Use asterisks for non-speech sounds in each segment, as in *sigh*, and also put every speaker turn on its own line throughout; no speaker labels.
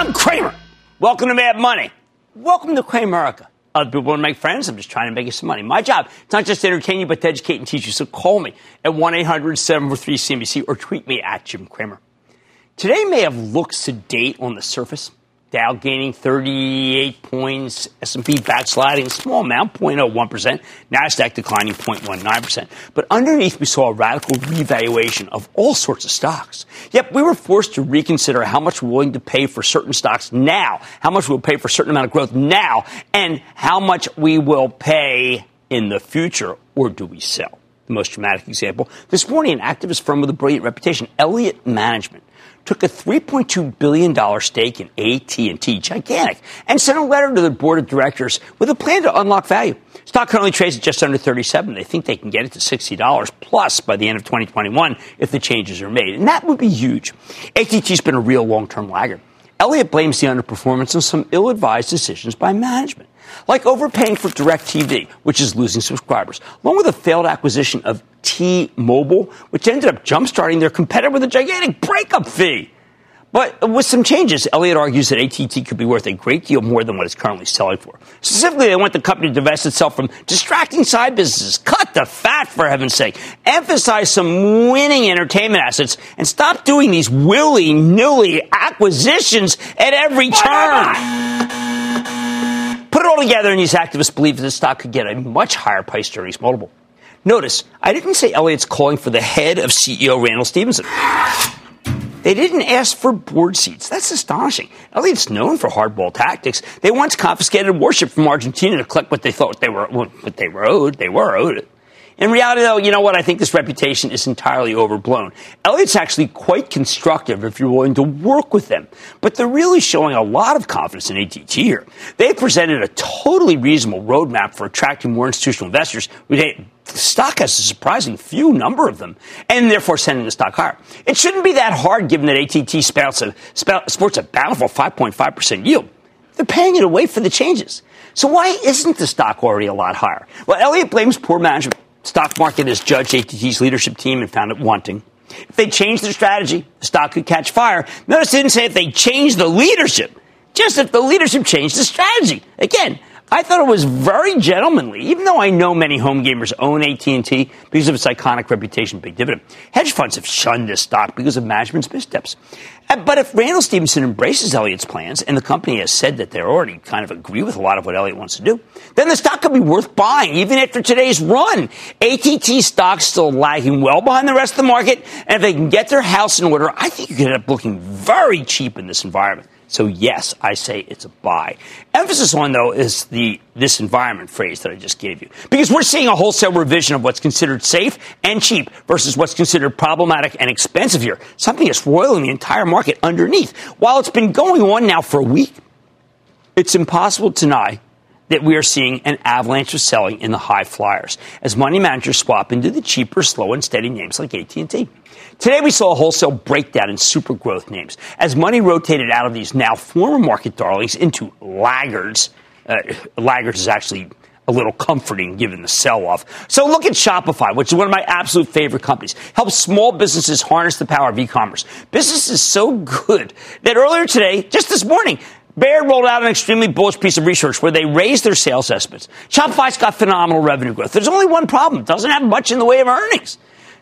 Hey, I'm Cramer. Welcome to Mad Money. Welcome to Cramerica. Other people want to make friends. I'm just trying to make you some money. My job, it's not just to entertain you, but to educate and teach you. So call me at 1-800-743-CNBC or tweet me at Jim Cramer. Today may have looked sedate on the surface. Dow gaining 38 points, S&P backsliding a small amount, 0.01%, Nasdaq declining 0.19%. But underneath, we saw a radical revaluation of all sorts of stocks. Yep, we were forced to reconsider how much we're willing to pay for certain stocks now, how much we'll pay for a certain amount of growth now, and how much we will pay in the future, or do we sell? The most dramatic example. This morning, an activist firm with a brilliant reputation, Elliott Management, took a $3.2 billion stake in AT&T, gigantic, and sent a letter to the board of directors with a plan to unlock value. Stock currently trades at just under 37. They think they can get it to $60 plus by the end of 2021 if the changes are made. And that would be huge. AT&T's been a real long-term laggard. Elliott blames the underperformance on some ill-advised decisions by management like overpaying for DirecTV, which is losing subscribers, along with a failed acquisition of T-Mobile, which ended up jumpstarting their competitor with a gigantic breakup fee. But with some changes, Elliott argues that AT&T could be worth a great deal more than what it's currently selling for. Specifically, they want the company to divest itself from distracting side businesses, cut the fat for heaven's sake, emphasize some winning entertainment assets, and stop doing these willy-nilly acquisitions at every turn. Put it all together, and these activists believe that the stock could get a much higher price to earnings multiple. Notice, I didn't say Elliott's calling for the head of CEO Randall Stephenson. They didn't ask for board seats. That's astonishing. Elliott's known for hardball tactics. They once confiscated a warship from Argentina to collect what they thought they were what they were owed. They were owed it. In reality, though, you know what? I think this reputation is entirely overblown. Elliott's actually quite constructive if you're willing to work with them. But they're really showing a lot of confidence in ATT here. They presented a totally reasonable roadmap for attracting more institutional investors. The stock has a surprising few number of them, and therefore sending the stock higher. It shouldn't be that hard given that ATT sports a bountiful 5.5% yield. They're paying it away for the changes. So why isn't the stock already a lot higher? Well, Elliott blames poor management stock market has judged ATT's leadership team and found it wanting. If they change their strategy, the stock could catch fire. Notice didn't say if they change the leadership, just if the leadership changed the strategy. Again, I thought it was very gentlemanly, even though I know many home gamers own AT&T because of its iconic reputation, big dividend. Hedge funds have shunned this stock because of management's missteps. Uh, but if Randall Stephenson embraces Elliott's plans, and the company has said that they already kind of agree with a lot of what Elliott wants to do, then the stock could be worth buying even after today's run. AT&T stock's still lagging well behind the rest of the market, and if they can get their house in order, I think you could end up looking very cheap in this environment. So yes, I say it's a buy. Emphasis on though is the this environment phrase that I just gave you. Because we're seeing a wholesale revision of what's considered safe and cheap versus what's considered problematic and expensive here. Something that's roiling the entire market underneath. While it's been going on now for a week, it's impossible to deny that we are seeing an avalanche of selling in the high flyers as money managers swap into the cheaper, slow and steady names like AT&T. Today we saw a wholesale breakdown in super growth names as money rotated out of these now former market darlings into laggards. Uh, laggards is actually a little comforting given the sell off. So look at Shopify, which is one of my absolute favorite companies. Helps small businesses harness the power of e-commerce. Business is so good that earlier today, just this morning, Baird rolled out an extremely bullish piece of research where they raised their sales estimates. Shopify's got phenomenal revenue growth. There's only one problem. It doesn't have much in the way of earnings.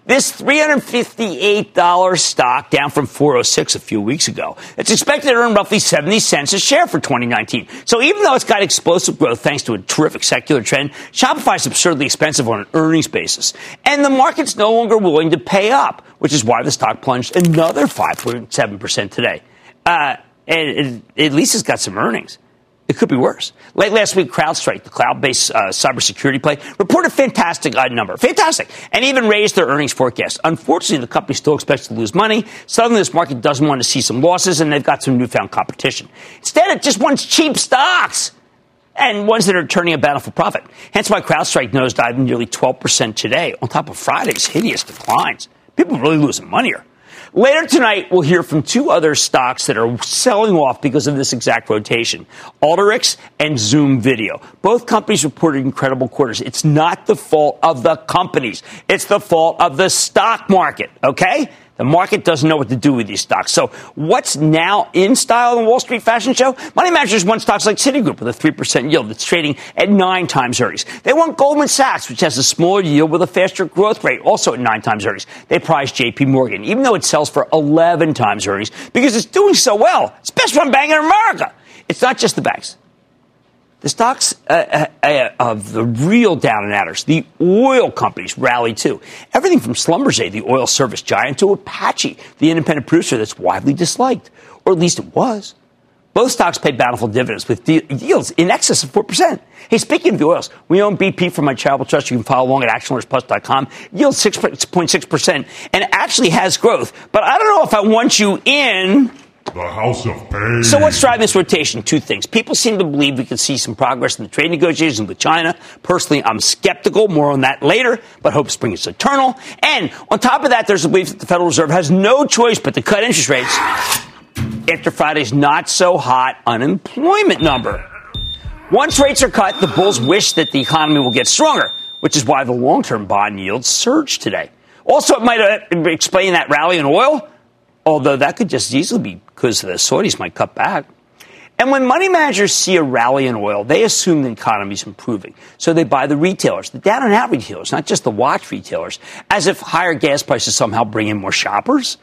This $358 stock down from 406 a few weeks ago. It's expected to earn roughly 70 cents a share for 2019. So even though it's got explosive growth thanks to a terrific secular trend, Shopify is absurdly expensive on an earnings basis. And the market's no longer willing to pay up, which is why the stock plunged another 5.7% today. Uh, and it, at least it's got some earnings. It could be worse. Late last week, CrowdStrike, the cloud-based uh, cybersecurity play, reported a fantastic uh, number, fantastic, and even raised their earnings forecast. Unfortunately, the company still expects to lose money. Suddenly, this market doesn't want to see some losses, and they've got some newfound competition. Instead, it just wants cheap stocks and ones that are turning a bountiful profit. Hence why CrowdStrike nosedived nearly 12% today, on top of Friday's hideous declines. People are really losing money here. Later tonight, we'll hear from two other stocks that are selling off because of this exact rotation Alteryx and Zoom Video. Both companies reported incredible quarters. It's not the fault of the companies, it's the fault of the stock market, okay? The market doesn't know what to do with these stocks. So what's now in style in Wall Street fashion show? Money managers want stocks like Citigroup with a 3% yield that's trading at nine times earnings. They want Goldman Sachs, which has a smaller yield with a faster growth rate, also at nine times earnings. They prize JP Morgan, even though it sells for 11 times earnings because it's doing so well. It's best run bank in America. It's not just the banks. The stocks uh, uh, uh, of the real down and outers, the oil companies rally too. Everything from Schlumberger, the oil service giant, to Apache, the independent producer that's widely disliked, or at least it was. Both stocks paid bountiful dividends with de- yields in excess of 4%. Hey, speaking of the oils, we own BP from my charitable trust. You can follow along at actionalertsplus.com. Yield 6.6% and actually has growth. But I don't know if I want you in
the House of Pain.
So what's driving this rotation? Two things. People seem to believe we could see some progress in the trade negotiations with China. Personally, I'm skeptical. More on that later, but hope springs eternal. And on top of that, there's a belief that the Federal Reserve has no choice but to cut interest rates after Friday's not so hot unemployment number. Once rates are cut, the bulls wish that the economy will get stronger, which is why the long-term bond yields surged today. Also, it might uh, explain that rally in oil although that could just easily be because the Saudis might cut back. And when money managers see a rally in oil, they assume the economy is improving. So they buy the retailers, the down and out retailers, not just the watch retailers, as if higher gas prices somehow bring in more shoppers.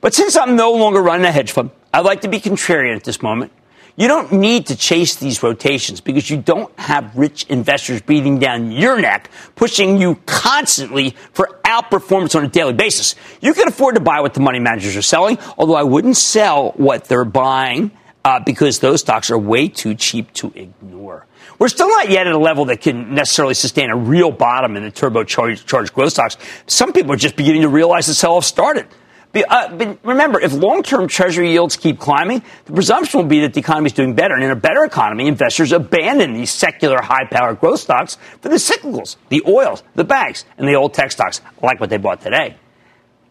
But since I'm no longer running a hedge fund, I'd like to be contrarian at this moment. You don't need to chase these rotations because you don't have rich investors breathing down your neck, pushing you constantly for outperformance on a daily basis. You can afford to buy what the money managers are selling, although I wouldn't sell what they're buying uh, because those stocks are way too cheap to ignore. We're still not yet at a level that can necessarily sustain a real bottom in the turbocharged growth stocks. Some people are just beginning to realize the sell-off started. Uh, but remember, if long-term treasury yields keep climbing, the presumption will be that the economy is doing better. And in a better economy, investors abandon these secular high-powered growth stocks for the cyclicals, the oils, the banks, and the old tech stocks, like what they bought today.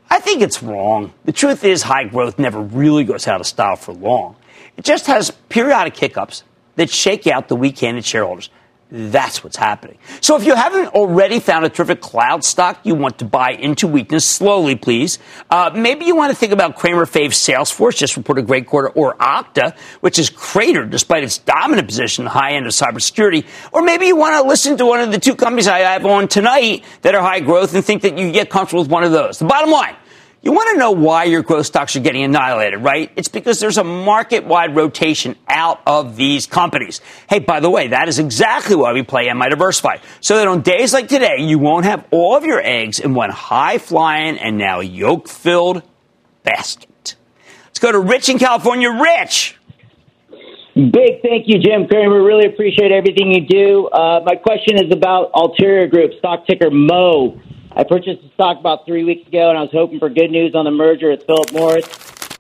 I think it's wrong. The truth is high growth never really goes out of style for long. It just has periodic hiccups that shake out the weak-handed shareholders. That's what's happening. So if you haven't already found a terrific cloud stock you want to buy into weakness slowly, please. Uh, maybe you want to think about Cramer Fave Salesforce, just reported a great quarter, or Okta, which is cratered despite its dominant position in the high end of cybersecurity. Or maybe you want to listen to one of the two companies I have on tonight that are high growth and think that you get comfortable with one of those. The bottom line, you want to know why your growth stocks are getting annihilated, right? It's because there's a market wide rotation out of these companies. Hey, by the way, that is exactly why we play Am I Diversified. So that on days like today, you won't have all of your eggs in one high flying and now yolk filled basket. Let's go to Rich in California. Rich.
Big thank you, Jim Cramer. Really appreciate everything you do. Uh, my question is about Altria Group, stock ticker MO. I purchased the stock about three weeks ago, and I was hoping for good news on the merger with Philip Morris.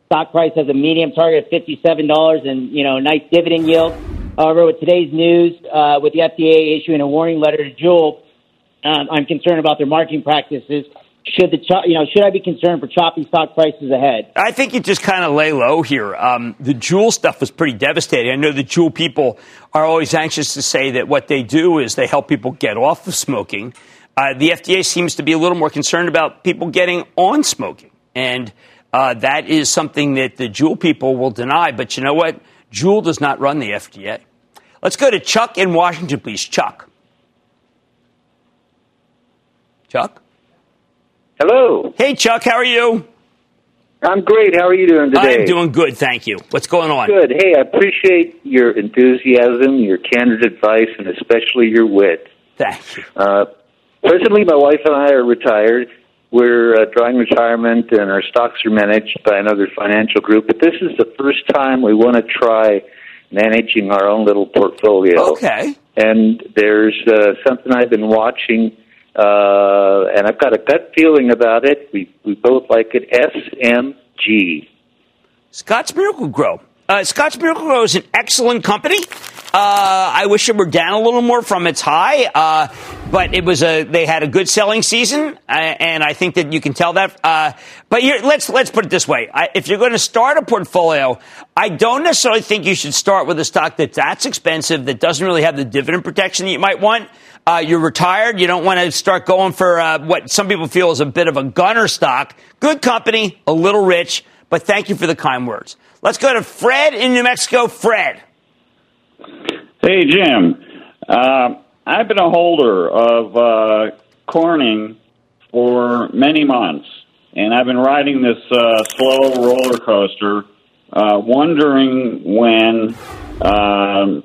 Stock price has a medium target of fifty-seven dollars, and you know, a nice dividend yield. However, with today's news, uh, with the FDA issuing a warning letter to Juul, um, I'm concerned about their marketing practices. Should the you know should I be concerned for choppy stock prices ahead?
I think you just kind of lay low here. Um, the Juul stuff was pretty devastating. I know the Juul people are always anxious to say that what they do is they help people get off of smoking. Uh, the FDA seems to be a little more concerned about people getting on smoking. And uh, that is something that the Juul people will deny. But you know what? Juul does not run the FDA. Let's go to Chuck in Washington, please. Chuck. Chuck?
Hello.
Hey, Chuck, how are you?
I'm great. How are you doing today?
I'm doing good, thank you. What's going on?
Good. Hey, I appreciate your enthusiasm, your candid advice, and especially your wit.
Thank you.
Uh, Presently, my wife and I are retired. We're uh, drawing retirement, and our stocks are managed by another financial group. But this is the first time we want to try managing our own little portfolio.
Okay.
And there's uh, something I've been watching, uh, and I've got a gut feeling about it. We we both like it. SMG.
Scotts Miracle-Gro. Uh, Scotts Miracle-Gro is an excellent company. Uh, I wish it were down a little more from its high, uh, but it was a they had a good selling season, uh, and I think that you can tell that. But let's let's put it this way: I, if you're going to start a portfolio, I don't necessarily think you should start with a stock that that's expensive that doesn't really have the dividend protection that you might want. Uh, you're retired. You don't want to start going for uh, what some people feel is a bit of a gunner stock. Good company, a little rich, but thank you for the kind words. Let's go to Fred in New Mexico. Fred.
Hey, Jim. Uh, I've been a holder of uh, Corning for many months, and I've been riding this uh, slow roller coaster, uh, wondering when um,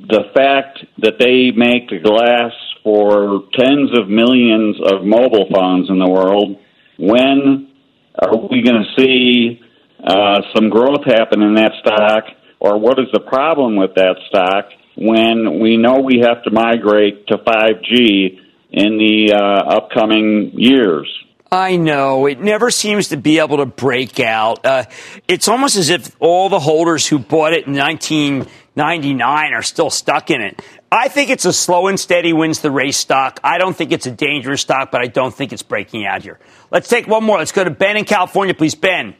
the fact that they make the glass for tens of millions of mobile phones in the world, when are we going to see uh, some growth happen in that stock? Or what is the problem with that stock when we know we have to migrate to 5G in the uh, upcoming years?
I know. It never seems to be able to break out. Uh, it's almost as if all the holders who bought it in 1999 are still stuck in it. I think it's a slow and steady wins the race stock. I don't think it's a dangerous stock, but I don't think it's breaking out here. Let's take one more. Let's go to Ben in California, please. Ben.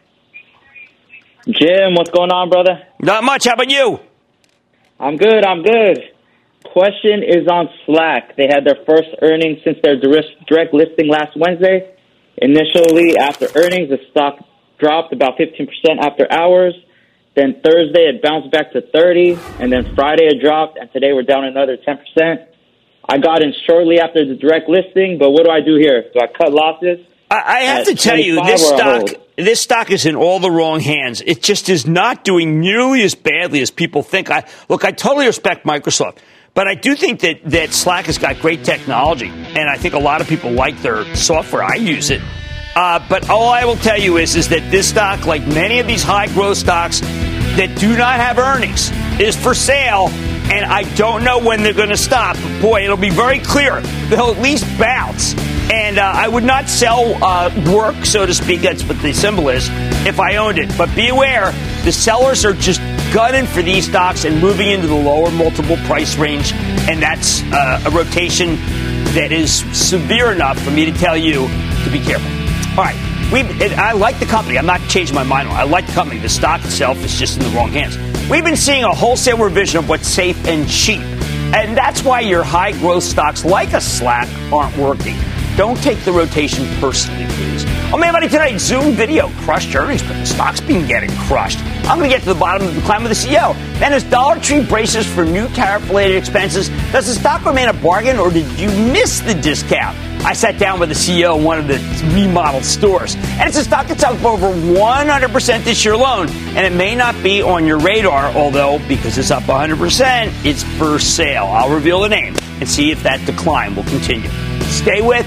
Jim, what's going on, brother?
Not much. How about you?
I'm good. I'm good. Question is on Slack. They had their first earnings since their direct listing last Wednesday. Initially, after earnings, the stock dropped about 15% after hours. Then Thursday, it bounced back to 30, and then Friday it dropped, and today we're down another 10%. I got in shortly after the direct listing, but what do I do here? Do I cut losses?
I, I have to tell you, this stock this stock is in all the wrong hands. It just is not doing nearly as badly as people think. I look, I totally respect Microsoft, but I do think that that Slack has got great technology, and I think a lot of people like their software. I use it. Uh, but all I will tell you is, is that this stock, like many of these high growth stocks that do not have earnings, is for sale. And I don't know when they're going to stop. But boy, it'll be very clear. They'll at least bounce. And uh, I would not sell uh, work, so to speak, that's what the symbol is, if I owned it. But be aware, the sellers are just gunning for these stocks and moving into the lower multiple price range. And that's uh, a rotation that is severe enough for me to tell you to be careful. All right. We, I like the company. I'm not changing my mind. I like the company. The stock itself is just in the wrong hands. We've been seeing a wholesale revision of what's safe and cheap. And that's why your high growth stocks like a Slack aren't working. Don't take the rotation personally, please. Oh, man, buddy, tonight, Zoom Video crushed earnings, but the stock's been getting crushed. I'm going to get to the bottom of the climb with the CEO. Then, as Dollar Tree braces for new tariff-related expenses, does the stock remain a bargain, or did you miss the discount? I sat down with the CEO of one of the remodeled stores, and it's a stock that's up over 100% this year alone, and it may not be on your radar, although because it's up 100%, it's for sale. I'll reveal the name and see if that decline will continue. Stay with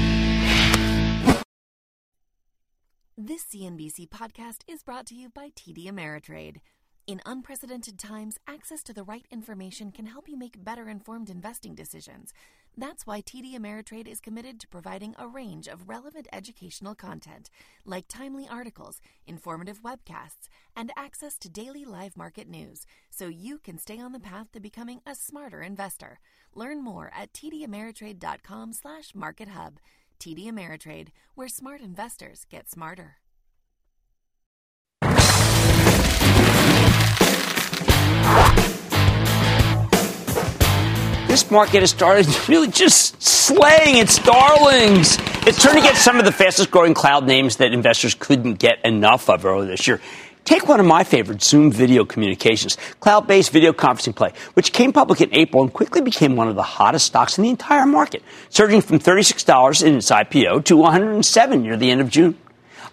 CNBC podcast is brought to you by TD Ameritrade. In unprecedented times, access to the right information can help you make better informed investing decisions. That's why TD Ameritrade is committed to providing a range of relevant educational content, like timely articles, informative webcasts, and access to daily live market news, so you can stay on the path to becoming a smarter investor. Learn more at tdameritrade.com/slash-markethub. TD Ameritrade, where smart investors get smarter.
This market has started *laughs* really just slaying its darlings. It's turned to get some of the fastest growing cloud names that investors couldn't get enough of earlier this year. Take one of my favorites, Zoom Video Communications, cloud based video conferencing play, which came public in April and quickly became one of the hottest stocks in the entire market, surging from $36 in its IPO to 107 near the end of June.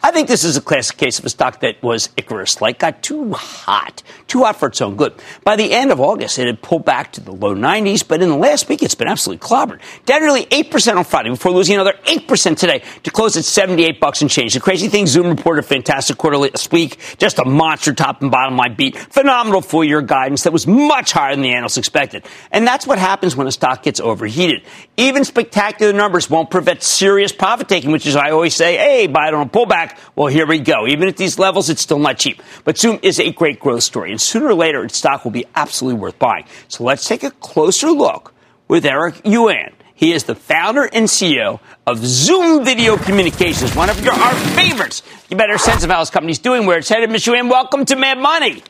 I think this is a classic case of a stock that was Icarus like, got too hot, too hot for its own good. By the end of August, it had pulled back to the low 90s, but in the last week, it's been absolutely clobbered. Down nearly 8% on Friday before losing another 8% today to close at 78 bucks and change. The crazy thing, Zoom reported fantastic quarterly last week, just a monster top and bottom line beat, phenomenal full year guidance that was much higher than the analysts expected. And that's what happens when a stock gets overheated. Even spectacular numbers won't prevent serious profit taking, which is I always say, hey, buy it on a pullback back. Well, here we go. Even at these levels, it's still not cheap. But Zoom is a great growth story, and sooner or later, its stock will be absolutely worth buying. So let's take a closer look with Eric Yuan. He is the founder and CEO of Zoom Video Communications, one of your, our favorites. You better sense of how this company's doing, where it's headed. Mr. Yuan, welcome to Mad Money.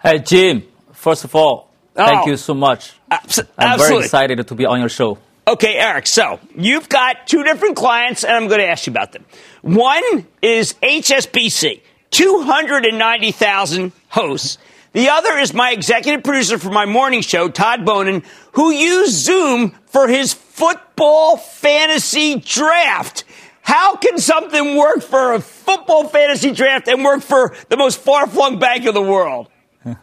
Hey, Jim. First of all, thank oh, you so much. I'm absolutely. very excited to be on your show.
Okay, Eric. So you've got two different clients, and I'm going to ask you about them. One is HSBC, 290,000 hosts. The other is my executive producer for my morning show, Todd Bonin, who used Zoom for his football fantasy draft. How can something work for a football fantasy draft and work for the most far flung bank in the world? *laughs*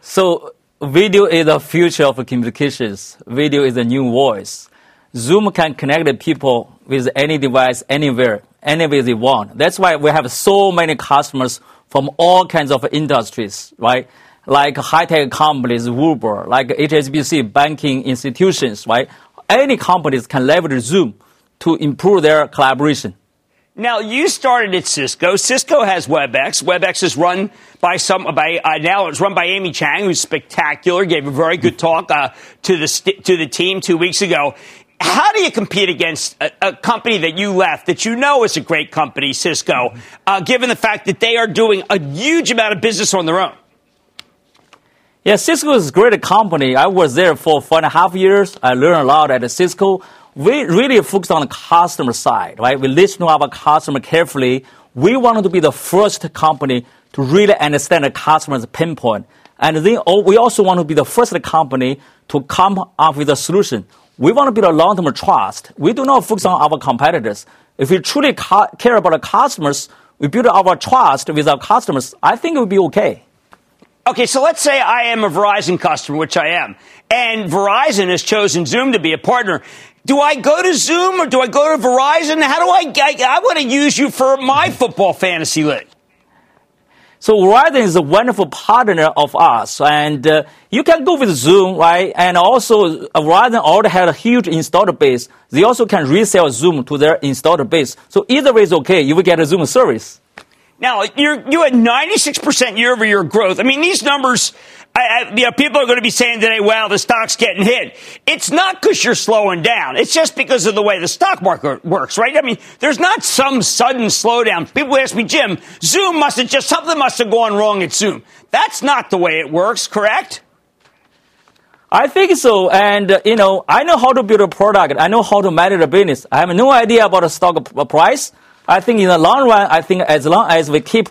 so Video is the future of communications. Video is the new voice. Zoom can connect people with any device, anywhere, anywhere they want. That's why we have so many customers from all kinds of industries, right? Like high-tech companies, Uber, like HSBC, banking institutions, right? Any companies can leverage Zoom to improve their collaboration.
Now, you started at Cisco. Cisco has WebEx. WebEx is run by some, by, uh, now it's run by Amy Chang, who's spectacular, gave a very good talk, uh, to the, to the team two weeks ago. How do you compete against a, a, company that you left that you know is a great company, Cisco, uh, given the fact that they are doing a huge amount of business on their own?
Yeah, Cisco is a great company. I was there for four and a half years. I learned a lot at Cisco we really focus on the customer side, right? We listen to our customer carefully. We want to be the first company to really understand the customer's pinpoint. And then we also want to be the first company to come up with a solution. We want to build a long-term trust. We do not focus on our competitors. If we truly ca- care about the customers, we build our trust with our customers, I think it will be okay.
Okay, so let's say I am a Verizon customer, which I am, and Verizon has chosen Zoom to be a partner. Do I go to Zoom or do I go to Verizon? How do I, I, I want to use you for my football fantasy league.
So Verizon is a wonderful partner of us, and uh, you can go with Zoom, right? And also, uh, Verizon already had a huge installed base. They also can resell Zoom to their installed base. So either way is okay. You will get a Zoom service.
Now, you're, you had 96% year over year growth. I mean, these numbers, I, I, you know, people are going to be saying today, well, the stock's getting hit. It's not because you're slowing down. It's just because of the way the stock market works, right? I mean, there's not some sudden slowdown. People ask me, Jim, Zoom must have just, something must have gone wrong at Zoom. That's not the way it works, correct?
I think so. And, uh, you know, I know how to build a product. I know how to manage a business. I have no idea about a stock price. I think in the long run, I think as long as we keep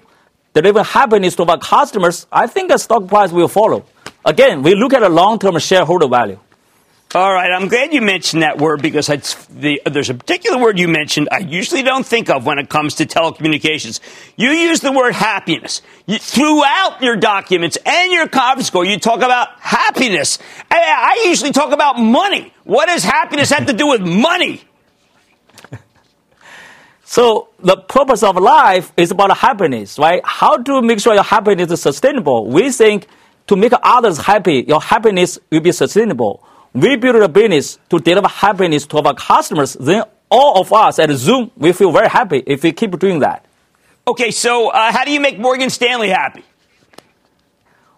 delivering happiness to our customers, I think the stock price will follow. Again, we look at the long-term shareholder value.
All right, I'm glad you mentioned that word because the, there's a particular word you mentioned I usually don't think of when it comes to telecommunications. You use the word happiness. You, throughout your documents and your conference call, you talk about happiness. I, I usually talk about money. What does happiness have to do with money?
So the purpose of life is about happiness, right? How to make sure your happiness is sustainable? We think to make others happy, your happiness will be sustainable. We build a business to deliver happiness to our customers. Then all of us at Zoom, we feel very happy if we keep doing that.
Okay, so uh, how do you make Morgan Stanley happy?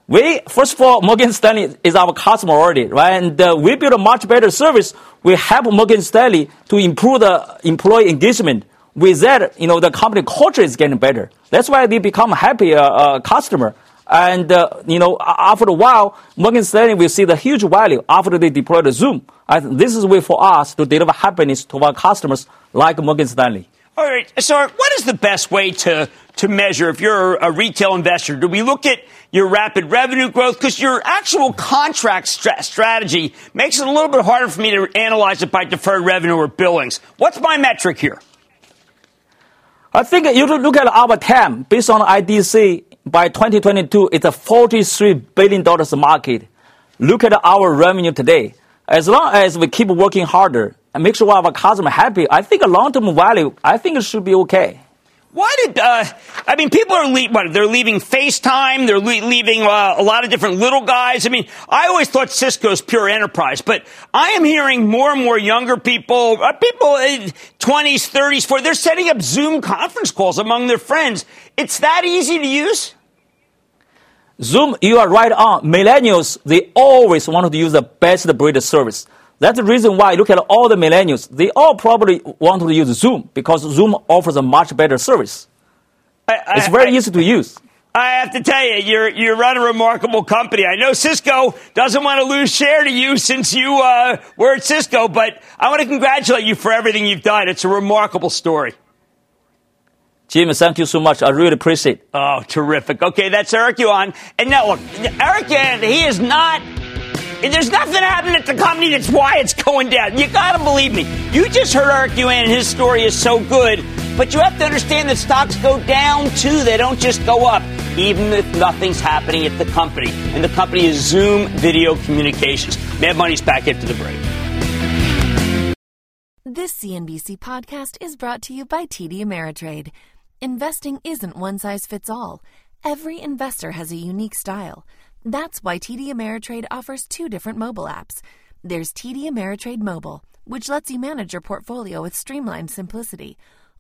We, first of all, Morgan Stanley is our customer already, right? And uh, we build a much better service. We help Morgan Stanley to improve the employee engagement with that, you know, the company culture is getting better. That's why they become a happier uh, customer. And, uh, you know, after a while, Morgan Stanley will see the huge value after they deploy the Zoom. Think this is a way for us to deliver happiness to our customers like Morgan Stanley.
All right, so what is the best way to to measure if you're a retail investor? Do we look at your rapid revenue growth? Because your actual contract stra- strategy makes it a little bit harder for me to analyze it by deferred revenue or billings. What's my metric here?
I think you look at our TAM based on IDC by 2022, it's a $43 billion market. Look at our revenue today. As long as we keep working harder and make sure our customer happy, I think a long-term value, I think it should be okay.
Why did uh, I mean people are what they're leaving FaceTime, they're le- leaving uh, a lot of different little guys. I mean, I always thought Cisco's pure enterprise, but I am hearing more and more younger people, uh, people in 20s, 30s, 40s, they're setting up Zoom conference calls among their friends. It's that easy to use.
Zoom, you are right on. Millennials, they always want to use the best breed service. That's the reason why look at all the millennials. They all probably want to use Zoom because Zoom offers a much better service.
I, I,
it's very
I,
easy to use.
I have to tell you, you're you run a remarkable company. I know Cisco doesn't want to lose share to you since you uh, were at Cisco, but I want to congratulate you for everything you've done. It's a remarkable story.
Jim, thank you so much. I really appreciate it.
Oh, terrific. Okay, that's Eric Yuan. And now, look, Eric he is not. There's nothing happening at the company that's why it's going down. You gotta believe me. You just heard Eric Yuan, and his story is so good. But you have to understand that stocks go down too. They don't just go up, even if nothing's happening at the company. And the company is Zoom Video Communications. Mad Money's back after the break.
This CNBC podcast is brought to you by TD Ameritrade. Investing isn't one size fits all. Every investor has a unique style. That's why TD Ameritrade offers two different mobile apps. There's TD Ameritrade Mobile, which lets you manage your portfolio with streamlined simplicity,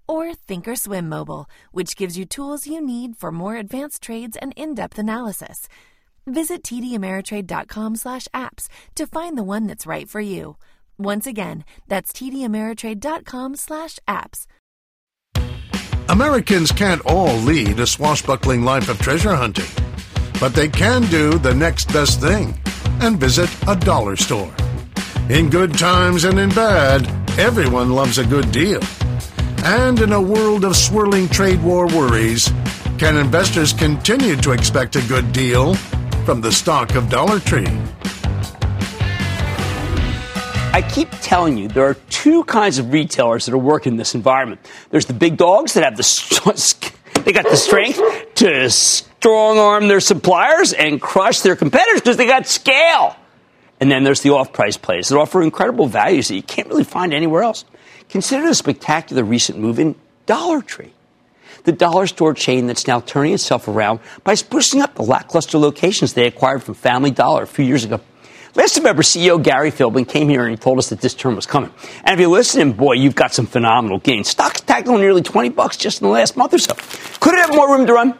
or Thinkorswim Mobile, which gives you tools you need for more advanced trades and in-depth analysis. Visit tdameritrade.com/apps to find the one that's right for you. Once again, that's tdameritrade.com/apps.
Americans can't all lead a swashbuckling life of treasure hunting, but they can do the next best thing and visit a dollar store. In good times and in bad, everyone loves a good deal. And in a world of swirling trade war worries, can investors continue to expect a good deal from the stock of Dollar Tree?
I keep telling you, there are two kinds of retailers that are working in this environment. There's the big dogs that have the *laughs* they got the strength to strong arm their suppliers and crush their competitors because they got scale. And then there's the off-price players that offer incredible values that you can't really find anywhere else. Consider the spectacular recent move in Dollar Tree the dollar store chain that's now turning itself around by sprucing up the lackluster locations they acquired from Family Dollar a few years ago. Last November, CEO Gary Philbin came here and he told us that this term was coming. And if you're listening, boy, you've got some phenomenal gains. Stocks on nearly 20 bucks just in the last month or so. Could it have more room to run?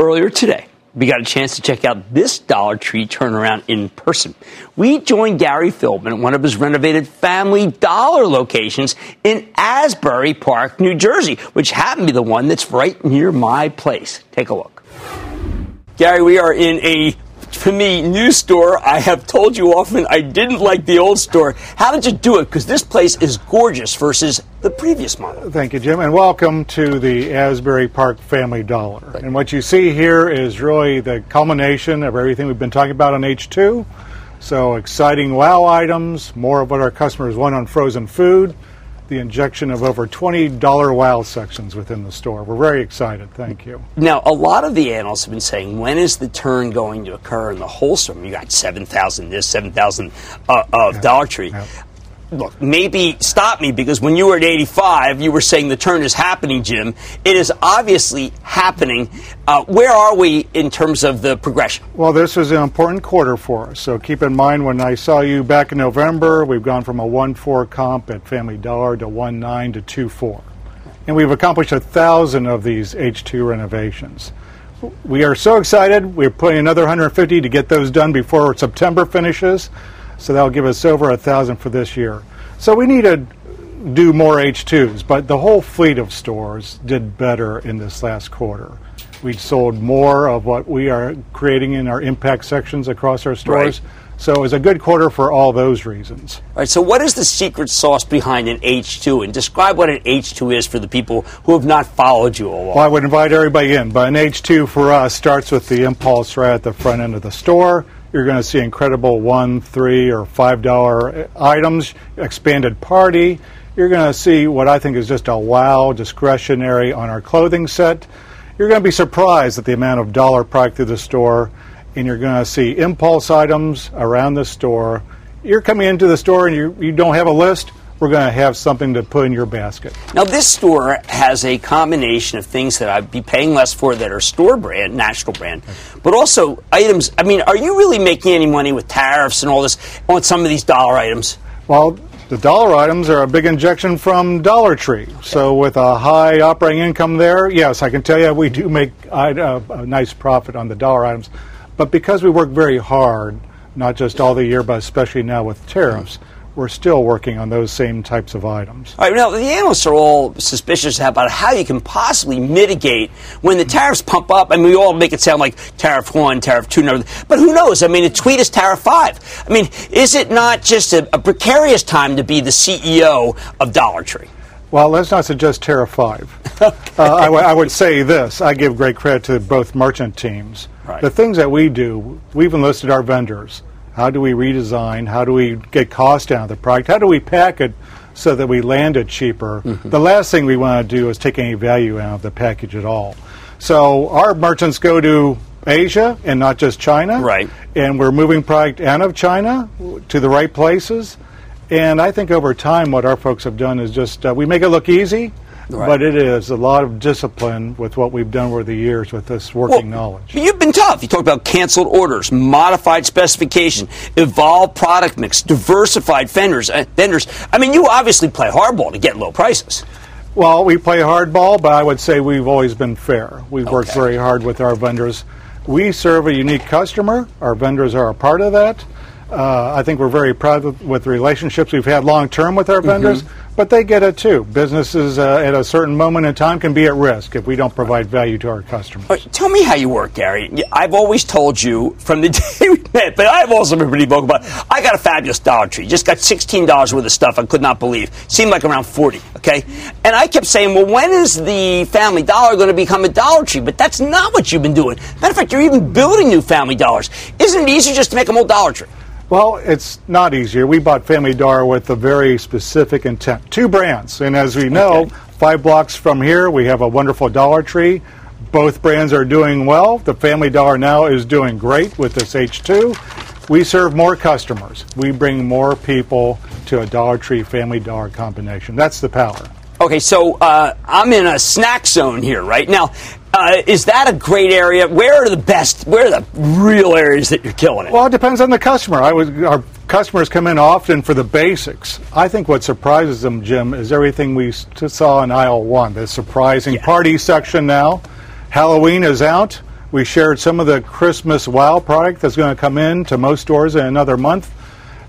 Earlier today, we got a chance to check out this Dollar Tree turnaround in person. We joined Gary Philbin at one of his renovated Family Dollar locations in Asbury Park, New Jersey, which happened to be the one that's right near my place. Take a look. Gary, we are in a to me, new store. I have told you often I didn't like the old store. How did you do it? Because this place is gorgeous versus the previous model.
Thank you, Jim, and welcome to the Asbury Park Family Dollar. And what you see here is really the culmination of everything we've been talking about on H2. So exciting wow items, more of what our customers want on frozen food the injection of over $20 wow sections within the store. We're very excited. Thank you.
Now, a lot of the analysts have been saying, when is the turn going to occur in the wholesome? You got 7,000 this, 7,000 uh, of Dollar Tree look, maybe stop me because when you were at 85, you were saying the turn is happening, Jim. It is obviously happening. Uh, where are we in terms of the progression?
Well, this is an important quarter for us. So keep in mind when I saw you back in November, we've gone from a 1 4 comp at Family Dollar to 1 9 to 2 4. And we've accomplished a thousand of these H2 renovations. We are so excited. We're putting another 150 to get those done before September finishes. So that'll give us over a thousand for this year. So we need to do more H2s, but the whole fleet of stores did better in this last quarter. We sold more of what we are creating in our impact sections across our stores.
Right.
So it was a good quarter for all those reasons.
All right, so what is the secret sauce behind an H2? And describe what an H2 is for the people who have not followed you along.
Well, I would invite everybody in, but an H2 for us starts with the impulse right at the front end of the store. You're going to see incredible one, three, or five dollar uh, items, expanded party. You're going to see what I think is just a wow discretionary on our clothing set. You're going to be surprised at the amount of dollar product through the store, and you're going to see impulse items around the store. You're coming into the store and you, you don't have a list, we're going to have something to put in your basket.
Now, this store has a combination of things that I'd be paying less for that are store brand, national brand, but also items. I mean, are you really making any money with tariffs and all this on some of these dollar items?
Well, the dollar items are a big injection from Dollar Tree. So, with a high operating income there, yes, I can tell you we do make a, a nice profit on the dollar items. But because we work very hard, not just all the year, but especially now with tariffs, we're still working on those same types of items.
All right, now the analysts are all suspicious about how you can possibly mitigate when the tariffs pump up, and we all make it sound like tariff one, tariff two. But who knows? I mean, a tweet is tariff five. I mean, is it not just a, a precarious time to be the CEO of Dollar Tree?
Well, let's not suggest Tariff 5. *laughs* uh, I, w- I would say this I give great credit to both merchant teams.
Right.
The things that we do, we've enlisted our vendors. How do we redesign? How do we get cost down of the product? How do we pack it so that we land it cheaper? The last thing we want to do is take any value out of the package at all. So our merchants go to Asia and not just China.
Right.
And we're moving product out of China to the right places. And I think over time, what our folks have done is just uh, we make it look easy,
Right.
but it is a lot of discipline with what we've done over the years with this working knowledge.
You've been tough. You talked about canceled orders, modified specification, evolved product mix, diversified vendors. Uh, vendors. I mean, you obviously play hardball to get low prices.
Well, we play hardball, but I would say we've always been fair. We've worked very hard with our vendors. We serve a unique customer. Our vendors are a part of that. Uh, I think we're very proud of, with the relationships we've had long term with our vendors, but they get it too. Businesses uh, at a certain moment in time can be at risk if we don't provide value to our customers.
Right, tell me how you work, Gary. I've always told you from the *laughs* day we met, but I've also been pretty vocal about. it. I got a fabulous Dollar Tree. Just got sixteen dollars worth of stuff. I could not believe. Seemed like around forty. Okay, and I kept saying, well, when is the Family Dollar going to become a Dollar Tree? But that's not what you've been doing. Matter of fact, you're even building new Family Dollars. Isn't it easier just to make them all Dollar Tree?
Well, it's not easier. We bought Family Dollar with a very specific intent. Two brands. And as we know, five blocks from here, we have a wonderful Dollar Tree. Both brands are doing well. The Family Dollar now is doing great with this H2. We serve more customers. We bring more people to a Dollar Tree Family Dollar combination. That's the power.
Okay, so uh, I'm in a snack zone here, right now. Uh, is that a great area? Where are the best? Where are the real areas that you're killing it?
Well, it depends on the customer. I was, our customers come in often for the basics. I think what surprises them, Jim, is everything we saw in aisle one. The surprising party section now. Halloween is out. We shared some of the Christmas wow product that's going to come in to most stores in another month.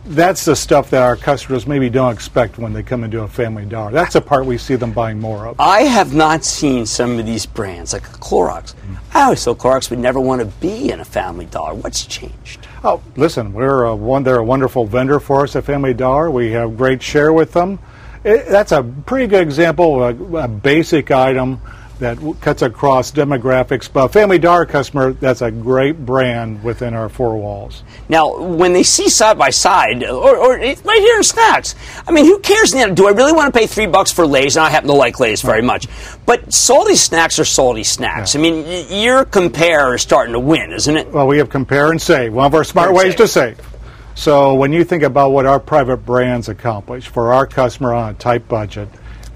That's the stuff that our customers maybe don't expect when they come into a Family Dollar. That's the part we see them buying more of.
I have not seen some of these brands like Clorox. Mm. I always thought Clorox would never want to be in a Family Dollar. What's changed?
Oh, listen, we're a one. They're a wonderful vendor for us at Family Dollar. We have great share with them. It, that's a pretty good example of a, a basic item that w- cuts across demographics. But Family Dollar customer, that's a great brand within our four walls.
Now, when they see side by side, or, or right here in snacks, I mean, who cares? Do I really want to pay three bucks for Lay's? And I happen to like Lay's very much. But salty snacks are salty snacks. I mean, your compare is starting to win, isn't it?
Well, we have compare and save. One of our smart ways to save. So when you think about what our private brands accomplish for our customer on a tight budget,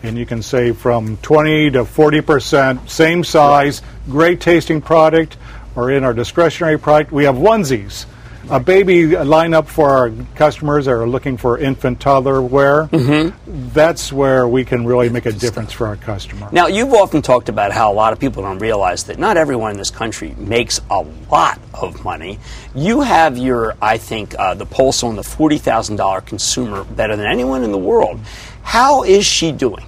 and you can save from 20 to 40 percent, same size, great tasting product, or in our discretionary product, we have onesies. A baby lineup for our customers that are looking for infant toddler wear. Mm-hmm. That's where we can really make a difference for our customer.
Now, you've often talked about how a lot of people don't realize that not everyone in this country makes a lot of money. You have your, I think, uh, the pulse on the $40,000 consumer better than anyone in the world. How is she doing?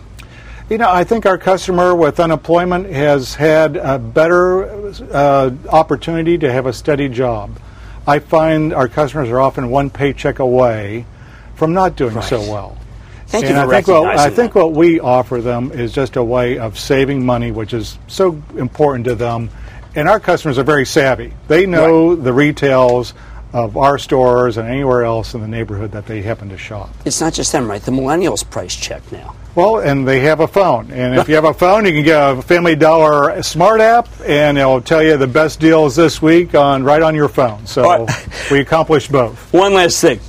You know, I think our customer with unemployment has had a better uh, opportunity to have a steady job. I find our customers are often one paycheck away from not doing
Right.
so well.
Thank
and
you
I
for
think what I think what we offer them is just a way of saving money, which is so important to them. And our customers are very savvy. They know the retails of our stores and anywhere else in the neighborhood that they happen to shop.
It's not just them, right? The millennials price check now.
Well, and they have a phone. And if you have a phone, you can get a Family Dollar smart app, and it'll tell you the best deals this week on right on your phone. So
right.
we accomplish both.
One last thing.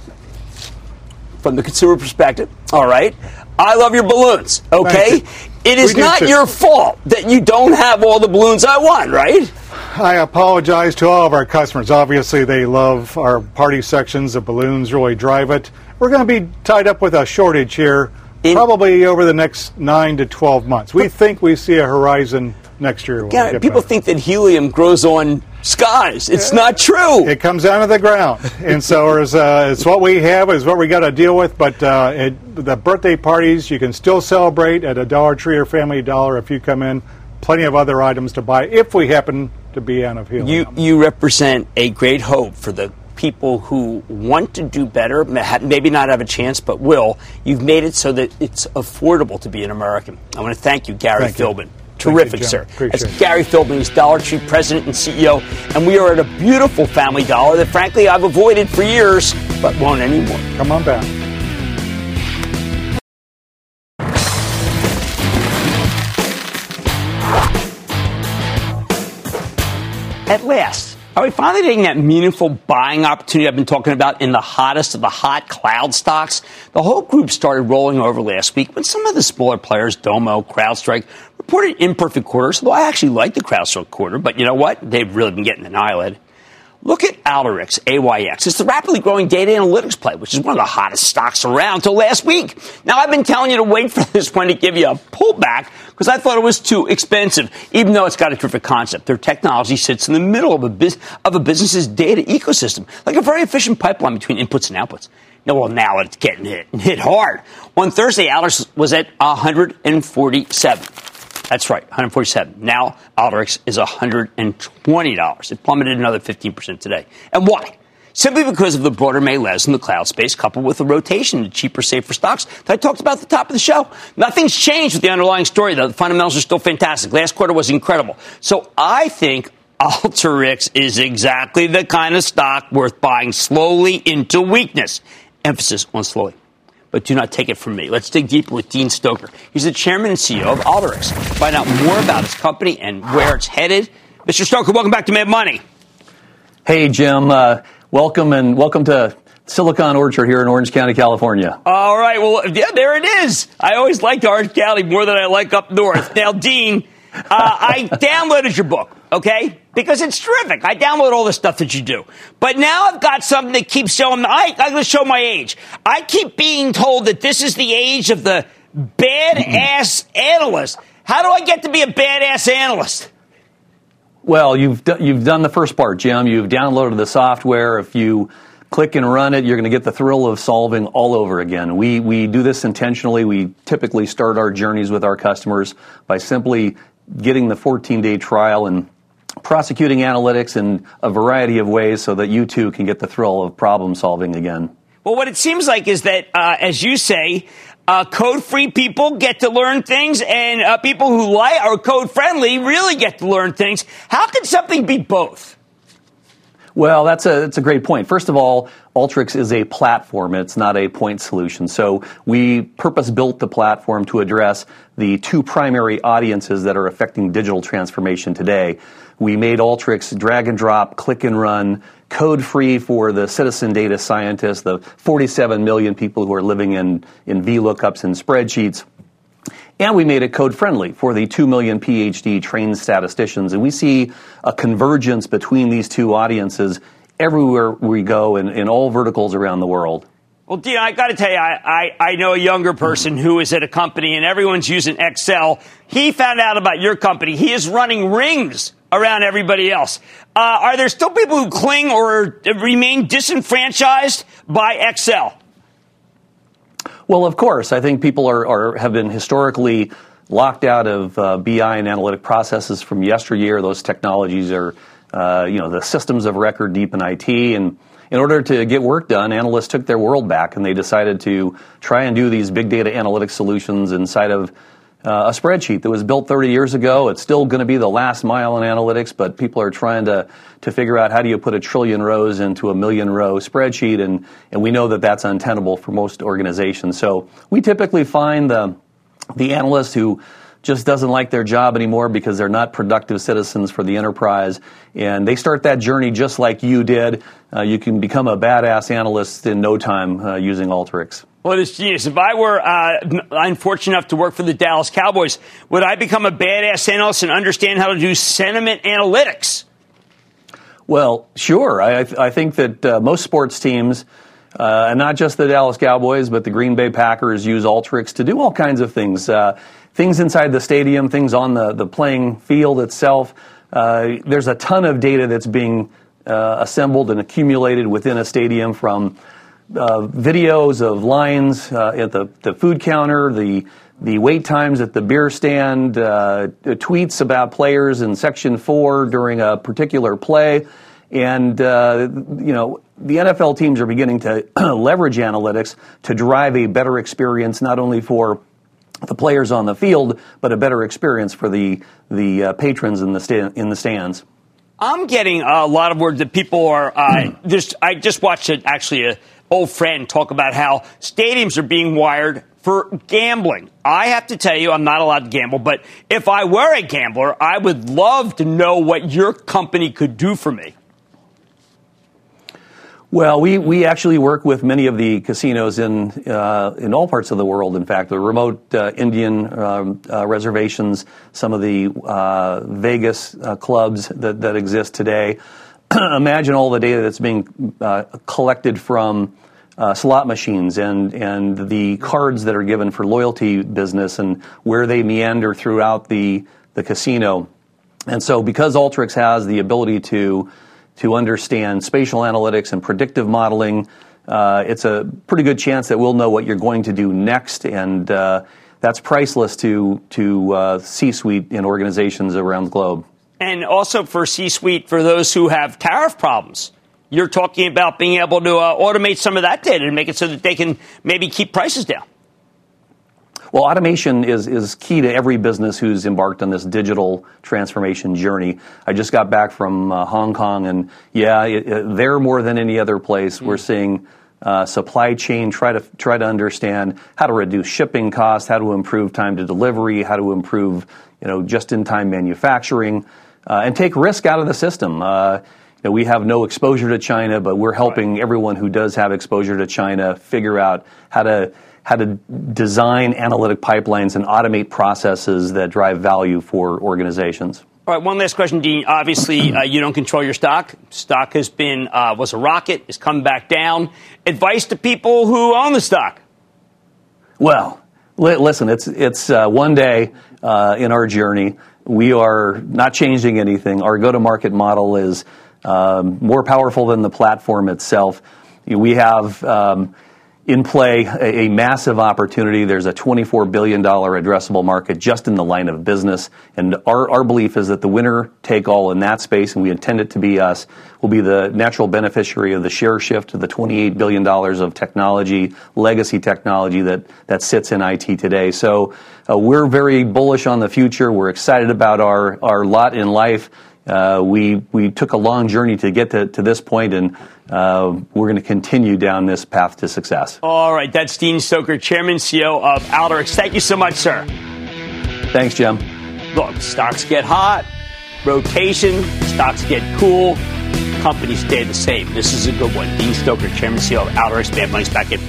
From the consumer perspective, all right. I love your balloons, okay? It is not
too.
your fault that you don't have all the balloons I want, right?
I apologize to all of our customers. Obviously, they love our party sections. The balloons really drive it. We're going to be tied up with a shortage here
In-
probably over the next 9 to 12 months. We think we see a horizon next year.
Yeah, people
better.
think that helium grows on skies. It's not true.
It comes out of the ground, and so *laughs* it's, uh, it's what we have, is what we got to deal with. But uh, it, the birthday parties, you can still celebrate at a Dollar Tree or Family Dollar if you come in. Plenty of other items to buy if we happen to be out of
here.
You
you represent a great hope for the people who want to do better, maybe not have a chance, but will. You've made it so that it's affordable to be an American. I want to thank you, Gary
Thank.
Philbin.
You,
Terrific,
Jim.
sir.
Appreciate
That's
it.
Gary Philbin. He's Dollar Tree president and CEO, and we are at a beautiful Family Dollar that, frankly, I've avoided for years, but won't anymore.
Come on back.
At last, are we finally getting that meaningful buying opportunity I've been talking about in the hottest of the hot cloud stocks? The whole group started rolling over last week when some of the smaller players, Domo, CrowdStrike, reported imperfect quarters, although I actually like the CrowdStrike quarter, but you know what? They've really been getting annihilated. Look at Alteryx, AYX. It's the rapidly growing data analytics play, which is one of the hottest stocks around until last week. Now, I've been telling you to wait for *laughs* this one to give you a pullback because I thought it was too expensive, even though it's got a terrific concept. Their technology sits in the middle of a, bus- of a business's data ecosystem, like a very efficient pipeline between inputs and outputs. No, well, now it's getting hit, *laughs* hit hard. On Thursday, Alteryx was at 147. That's right, 147. Now Alteryx is $120. It plummeted another 15% today. And why? Simply because of the broader melee in the cloud space, coupled with the rotation to cheaper, safer stocks that I talked about at the top of the show. Nothing's changed with the underlying story, though. The fundamentals are still fantastic. Last quarter was incredible. So I think Alteryx is exactly the kind of stock worth buying slowly into weakness. Emphasis on slowly but do not take it from me. Let's dig deeper with Dean Stoecker. He's the chairman and CEO of Alteryx. Find out more about his company and where it's headed. Mr. Stoecker, welcome back to Mad Money.
Hey, Jim. Uh, welcome and welcome to Silicon Orchard here in Orange County, California.
All right, well, yeah, there it is. I always liked Orange County more than I like up north. Now, Dean, uh, I downloaded your book, okay? Because it's terrific. I download all the stuff that you do. But now I've got something that keeps showing, I, I'm going to show my age. I keep being told that this is the age of the badass analyst. How do I get to be a badass analyst?
Well, you've do, you've done the first part, Jim. You've downloaded the software. If you click and run it, you're going to get the thrill of solving all over again. We we do this intentionally. We typically start our journeys with our customers by simply getting the 14-day trial and prosecuting analytics in a variety of ways so that you too can get the thrill of problem solving again.
Well, what it seems like is that, uh, as you say, uh, code-free people get to learn things, and uh, people who like are code-friendly really get to learn things. How can something be both?
Well, that's a that's a great point. First of all, Alteryx is a platform; it's not a point solution. So we purpose built the platform to address the two primary audiences that are affecting digital transformation today. We made Alteryx drag and drop, click and run, code free for the citizen data scientists, the 47 million people who are living in in VLOOKUPs and spreadsheets. And we made it code friendly for the 2 million PhD trained statisticians. And we see a convergence between these two audiences everywhere we go in, in all verticals around the world.
Well, Dean, I got to tell you, I, I, I know a younger person who is at a company and everyone's using Excel. He found out about your company. He is running rings around everybody else. Uh, are there still people who cling or remain disenfranchised by Excel?
Well, of course. I think people are, are have been historically locked out of uh, BI and analytic processes from yesteryear. Those technologies are uh, you know, the systems of record deep in IT. And in order to get work done, analysts took their world back and they decided to try and do these big data analytics solutions inside of uh, a spreadsheet that was built 30 years ago. It's still going to be the last mile in analytics, but people are trying to, to figure out how do you put a trillion rows into a million row spreadsheet, and, and we know that that's untenable for most organizations. So we typically find the, the analyst who just doesn't like their job anymore because they're not productive citizens for the enterprise. And they start that journey just like you did. Uh, you can become a badass analyst in no time uh, using Alteryx.
Well, it's genius. If I were uh, unfortunate enough to work for the Dallas Cowboys, would I become a badass analyst and understand how to do sentiment analytics?
Well, sure. I, I think that uh, most sports teams, uh, and not just the Dallas Cowboys, but the Green Bay Packers, use Alteryx to do all kinds of things. Uh, things inside the stadium, things on the, the playing field itself. Uh, there's a ton of data that's being uh, assembled and accumulated within a stadium from uh, videos of lines uh, at the, the food counter, the the wait times at the beer stand, uh, tweets about players in Section Four during a particular play, and uh, you know the NFL teams are beginning to *clears throat* leverage analytics to drive a better experience not only for the players on the field, but a better experience for the the uh, patrons in the sta- in the stands.
I'm getting a lot of words that people are uh, *clears throat* just. I just watched it actually a old friend talk about how stadiums are being wired for gambling. I have to tell you, I'm not allowed to gamble, but if I were a gambler, I would love to know what your company could do for me.
Well, we, we actually work with many of the casinos in uh, in all parts of the world. In fact, the remote uh, Indian um, uh, reservations, some of the uh, Vegas uh, clubs that, that exist today. *clears throat* Imagine all the data that's being uh, collected from uh, slot machines and and the cards that are given for loyalty business and where they meander throughout the the casino. And so, because Alteryx has the ability to to understand spatial analytics and predictive modeling, uh, it's a pretty good chance that we'll know what you're going to do next, and uh, that's priceless to to uh, C-suite in organizations around the globe.
And also for C-suite, for those who have tariff problems you're talking about being able to uh, automate some of that data and make it so that they can maybe keep prices down.
Well, automation is, is key to every business who's embarked on this digital transformation journey. I just got back from uh, Hong Kong, and yeah, it, it, there more than any other place, mm-hmm. we're seeing uh, supply chain try to try to understand how to reduce shipping costs, how to improve time to delivery, how to improve you know just in time manufacturing, uh, and take risk out of the system. Uh, know, we have no exposure to China, but we're helping everyone who does have exposure to China figure out how to how to design analytic pipelines and automate processes that drive value for organizations.
All right, one last question, Dean. Obviously, uh, you don't control your stock. Stock has been uh, was a rocket, has come back down. Advice to people who own the stock.
Well, li- listen, it's it's uh, one day uh, in our journey. We are not changing anything. Our go-to-market model is um, more powerful than the platform itself. We have um, in play a, a, massive opportunity. There's a $24 billion addressable market just in the line of business. And our, our belief is that the winner take all in that space, and we intend it to be us, will be the natural beneficiary of the share shift to the $28 billion of technology, legacy technology that, that sits in IT today. So uh, we're very bullish on the future. We're excited about our, our lot in life. Uh, we we took a long journey to get to, to this point, and uh, we're going to continue down this path to success.
All right, that's Dean Stoecker, Chairman CEO of Alteryx. Thank you so much, sir.
Thanks, Jim.
Look, stocks get hot, rotation, stocks get cool, companies stay the same. This is a good one. Dean Stoecker, Chairman CEO of Alteryx. Mad Money's back in.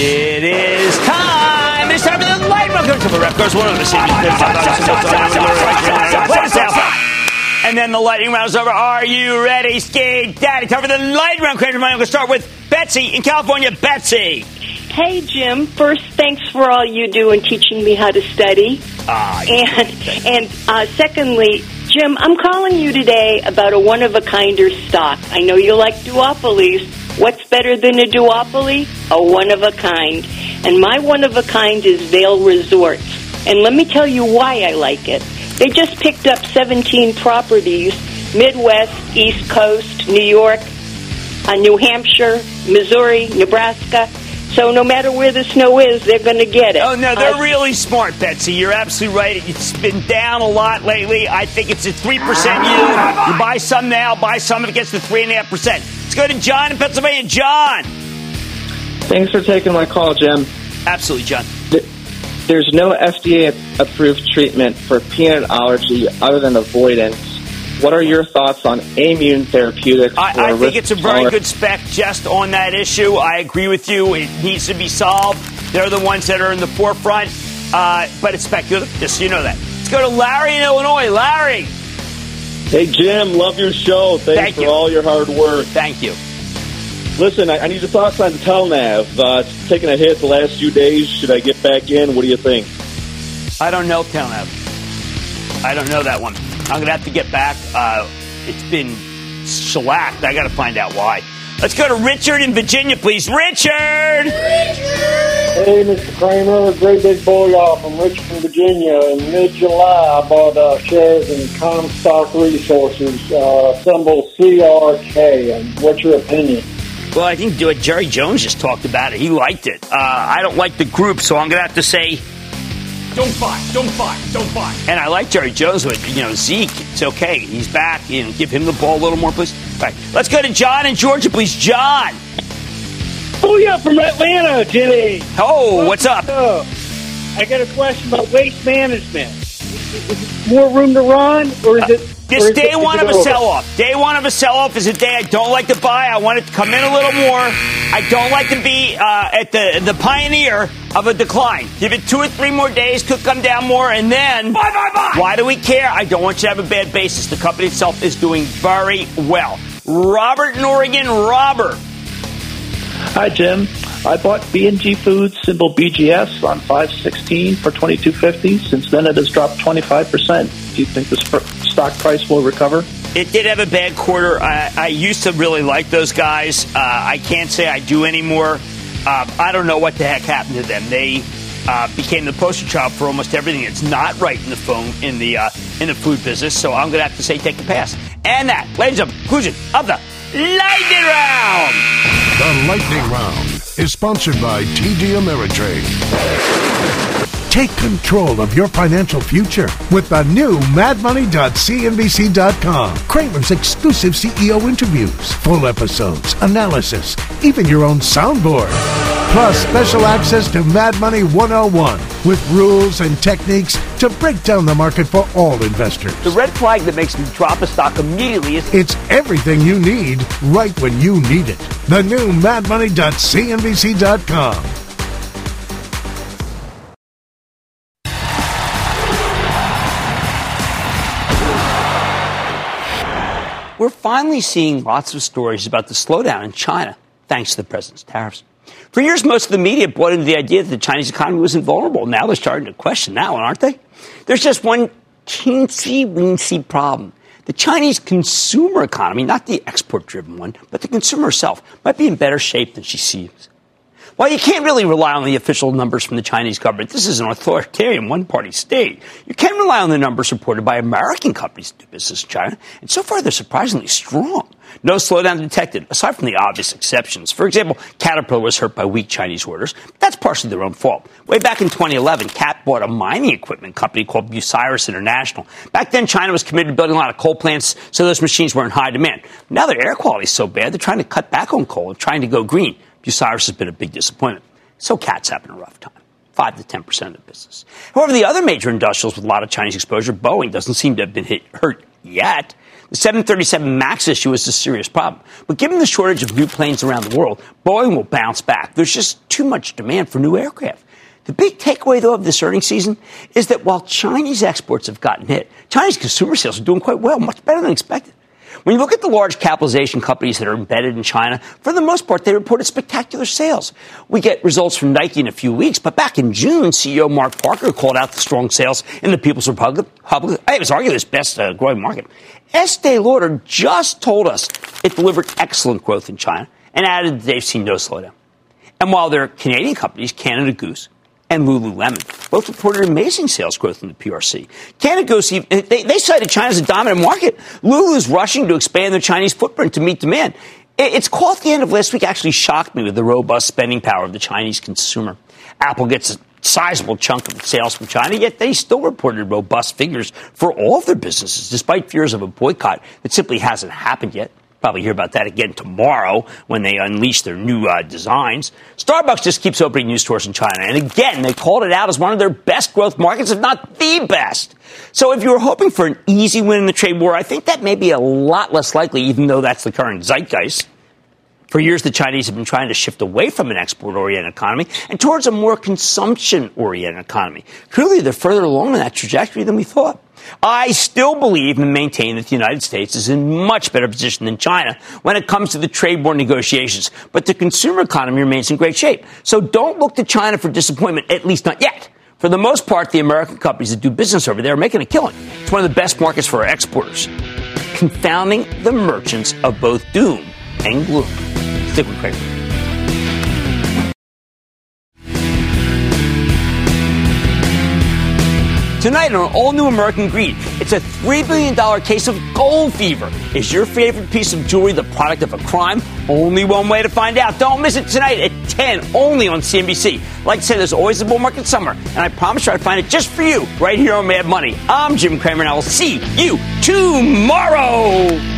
It is light round. Comes the ref goes one of the and then the lightning round is over. Are you ready, Skate Daddy? Time for the lightning round. Cramer, I'm going to start with Betsy in California. Betsy.
Hey, Jim. First, thanks for all you do in teaching me how to study.
Ah,
and and uh, secondly, Jim, I'm calling you today about a one of a kinder stock. I know you like duopolies. What's better than a duopoly? A one of a kind. And my one of a kind is Vail Resorts. And let me tell you why I like it. They just picked up 17 properties Midwest, East Coast, New York, uh, New Hampshire, Missouri, Nebraska. So no matter where the snow is, they're going to get it.
Oh no, they're
Uh,
really smart, Betsy. You're absolutely right. It's been down a lot lately. I think it's a three percent yield. You buy some now, buy some if it gets to three and a half percent. Let's go to John in Pennsylvania. John.
Thanks for taking my call, Jim.
Absolutely, John.
There's no FDA approved treatment for peanut allergy other than avoidance. What are your thoughts on Aimmune Therapeutics?
I, I think it's a very
tolerant-
good spec just on that issue. I agree with you. It needs to be solved. They're the ones that are in the forefront, uh, but it's speculative, just so you know that. Let's go to Larry in Illinois. Larry.
Hey, Jim, love your show. Thanks
Thank
for
you.
all your hard work.
Thank you.
Listen, I, I need your thoughts on Telenav. Uh, it's taken a hit the last few days. Should I get back in? What do you think?
I don't know Telenav. I don't know that one. I'm going to have to get back. Uh, it's been shellacked. I got to find out why. Let's go to Richard in Virginia, please. Richard!
Hey, Mr. Cramer, great big boy off from Richmond, Virginia. In mid-July, I bought uh, shares in Comstock Resources, uh, symbol CRK. And what's your opinion?
Well, I think what Jerry Jones just talked about it. He liked it. Uh, I don't like the group, so I'm going to have to say
Don't buy, don't buy, don't buy.
And I like Jerry Jones, but you know Zeke, it's okay. He's back. You know, give him the ball a little more, please. All right, let's go to John in Georgia, please. John.
Oh yeah, from Atlanta, Jimmy.
Oh, what's up?
I got a question about waste management. Is it more room to run, or is it?
This
or
day one of a sell off. Day one of a sell off is a day I don't like to buy. I want it to come in a little more. I don't like to be uh, at the the pioneer of a decline. Give it two or three more days, could come down more, and then buy, buy, buy. Why do we care? I don't want you to have a bad basis. The company itself is doing very well. Robert in Oregon, Robert.
Hi, Jim. I bought B&G Foods, symbol BGS, on 516 for 2250. Since then, it has dropped 25%. Do you think the sp- stock price will recover?
It did have a bad quarter. I, I used to really like those guys. Uh, I can't say I do anymore. Uh, I don't know what the heck happened to them. They uh, became the poster child for almost everything that's not right in the phone in the uh, in the food business. So I'm going to have to say take a pass. And that, ladies and gentlemen, conclusion of the lightning round.
The Lightning Round is sponsored by TD Ameritrade. Take control of your financial future with the new madmoney.cnbc.com. Cramer's exclusive CEO interviews, full episodes, analysis, even your own soundboard. Plus, special access to Mad Money 101 with rules and techniques to break down the market for all investors.
The red flag that makes me drop a stock immediately is
It's everything you need right when you need it. The new madmoney.cnbc.com.
We're finally seeing lots of stories about the slowdown in China thanks to the president's tariffs. For years, most of the media bought into the idea that the Chinese economy was invulnerable. Now they're starting to question that one, aren't they? There's just one teensy weensy problem. The Chinese consumer economy, not the export driven one, but the consumer herself, might be in better shape than she seems. While you can't really rely on the official numbers from the Chinese government, this is an authoritarian one party state. You can rely on the numbers reported by American companies that do business in China, and so far they're surprisingly strong. No slowdown detected, aside from the obvious exceptions. For example, Caterpillar was hurt by weak Chinese orders. That's partially their own fault. Way back in 2011, Cat bought a mining equipment company called Bucyrus International. Back then, China was committed to building a lot of coal plants, so those machines were in high demand. Now their air quality is so bad, they're trying to cut back on coal and trying to go green. Bucyrus has been a big disappointment. So Cat's having a rough time. 5 to 10% of the business. However, the other major industrials with a lot of Chinese exposure, Boeing doesn't seem to have been hit, hurt yet. The 737 MAX issue is a serious problem. But given the shortage of new planes around the world, Boeing will bounce back. There's just too much demand for new aircraft. The big takeaway, though, of this earnings season is that while Chinese exports have gotten hit, Chinese consumer sales are doing quite well, much better than expected. When you look at the large capitalization companies that are embedded in China, for the most part, they reported spectacular sales. We get results from Nike in a few weeks, but back in June, CEO Mark Parker called out the strong sales in the People's Republic. Republic it was arguably its best uh, growing market. Estee Lauder just told us it delivered excellent growth in China and added that they've seen no slowdown. And while they're Canadian companies, Canada Goose and Lululemon both reported amazing sales growth in the PRC. Canada Goose, they, they cited China as a dominant market. Lulu's rushing to expand their Chinese footprint to meet demand. Its call at the end of last week actually shocked me with the robust spending power of the Chinese consumer. Apple gets a sizable chunk of sales from China, yet they still reported robust figures for all of their businesses, despite fears of a boycott that simply hasn't happened yet. Probably hear about that again tomorrow when they unleash their new uh, designs. Starbucks just keeps opening new stores in China. And again, they called it out as one of their best growth markets, if not the best. So if you were hoping for an easy win in the trade war, I think that may be a lot less likely, even though that's the current zeitgeist. For years, the Chinese have been trying to shift away from an export oriented economy and towards a more consumption oriented economy. Clearly, they're further along in that trajectory than we thought. I still believe and maintain that the United States is in much better position than China when it comes to the trade war negotiations, but the consumer economy remains in great shape. So don't look to China for disappointment, at least not yet. For the most part, the American companies that do business over there are making a killing. It's one of the best markets for our exporters, confounding the merchants of both doom and gloom. Stick with Cramer. Tonight on All New American Greed, it's a $3 billion case of gold fever. Is your favorite piece of jewelry the product of a crime? Only one way to find out. Don't miss it tonight at 10, only on CNBC. Like I said, there's always a bull market summer, and I promise you I'll find it just for you right here on Mad Money. I'm Jim Cramer, and I will see you tomorrow.